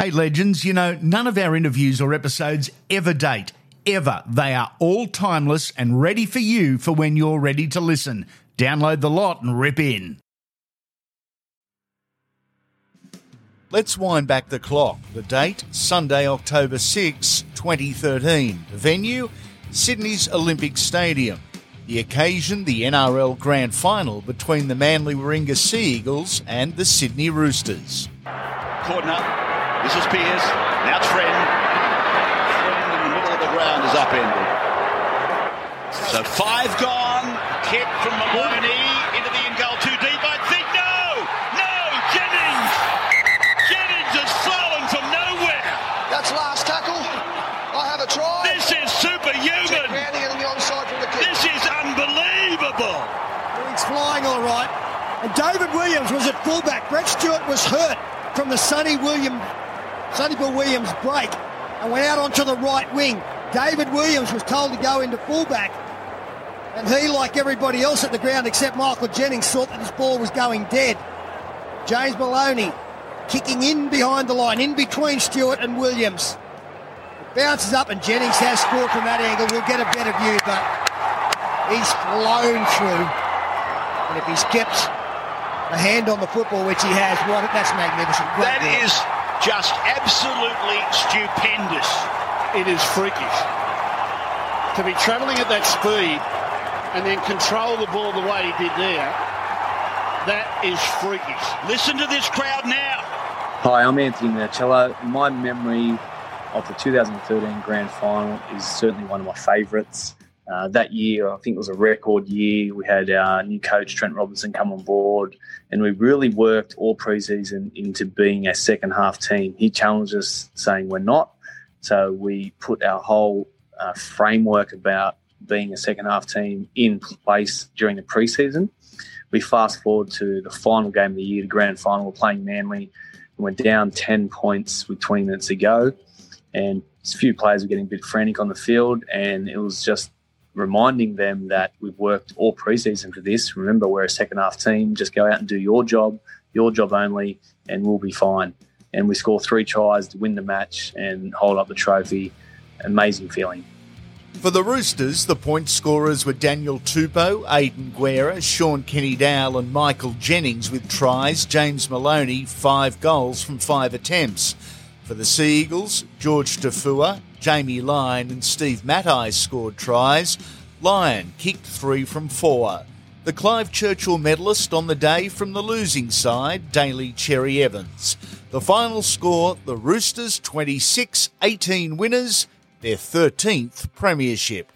Hey, legends, you know, none of our interviews or episodes ever date. Ever. They are all timeless and ready for you for when you're ready to listen. Download the lot and rip in. Let's wind back the clock. The date, Sunday, October 6, 2013. The venue, Sydney's Olympic Stadium. The occasion, the NRL Grand Final between the Manly Warringah Sea Eagles and the Sydney Roosters. Corner this is Pearce. Now Trent. Trent in the middle of the ground is upended. So five gone. Kick from Maloney into the in goal. Too deep, I think. No! No! Jennings! Jennings has fallen from nowhere. That's last tackle. I have a try. This is superhuman. on the onside from the kick. This is unbelievable. He's flying all right. And David Williams was at fullback. Brett Stewart was hurt from the Sonny Williams Sonny Bill Williams break and went out onto the right wing. David Williams was told to go into fullback. And he, like everybody else at the ground except Michael Jennings, thought that this ball was going dead. James Maloney kicking in behind the line, in between Stewart and Williams. It bounces up and Jennings has scored from that angle. We'll get a better view, but he's flown through. And if he's kept a hand on the football, which he has, what that's magnificent. That is just absolutely stupendous. It is freakish. To be travelling at that speed and then control the ball the way he did there, that is freakish. Listen to this crowd now. Hi, I'm Anthony Minichiello. My memory of the 2013 Grand Final is certainly one of my favourites. Uh, that year, I think it was a record year. We had our new coach, Trent Robinson, come on board, and we really worked all preseason into being a second half team. He challenged us, saying we're not. So we put our whole uh, framework about being a second half team in place during the preseason. We fast forward to the final game of the year, the grand final. We're playing Manly. and we're down 10 points with 20 minutes to go. And a few players were getting a bit frantic on the field, and it was just reminding them that we've worked all preseason for this. Remember, we're a second half team. Just go out and do your job, your job only, and we'll be fine. And we score three tries to win the match and hold up the trophy. Amazing feeling. For the Roosters, the point scorers were Daniel Tupou, Aidan Guerra, Shaun Kenny-Dowall, and Michael Jennings with tries. James Maloney, five goals from five attempts. For the Sea Eagles, George Taufua, Jamie Lyon and Steve Matai scored tries. Lyon kicked three from four. The Clive Churchill medalist on the day from the losing side, Daly Cherry Evans. The final score the Roosters 26 18 winners, their 13th premiership.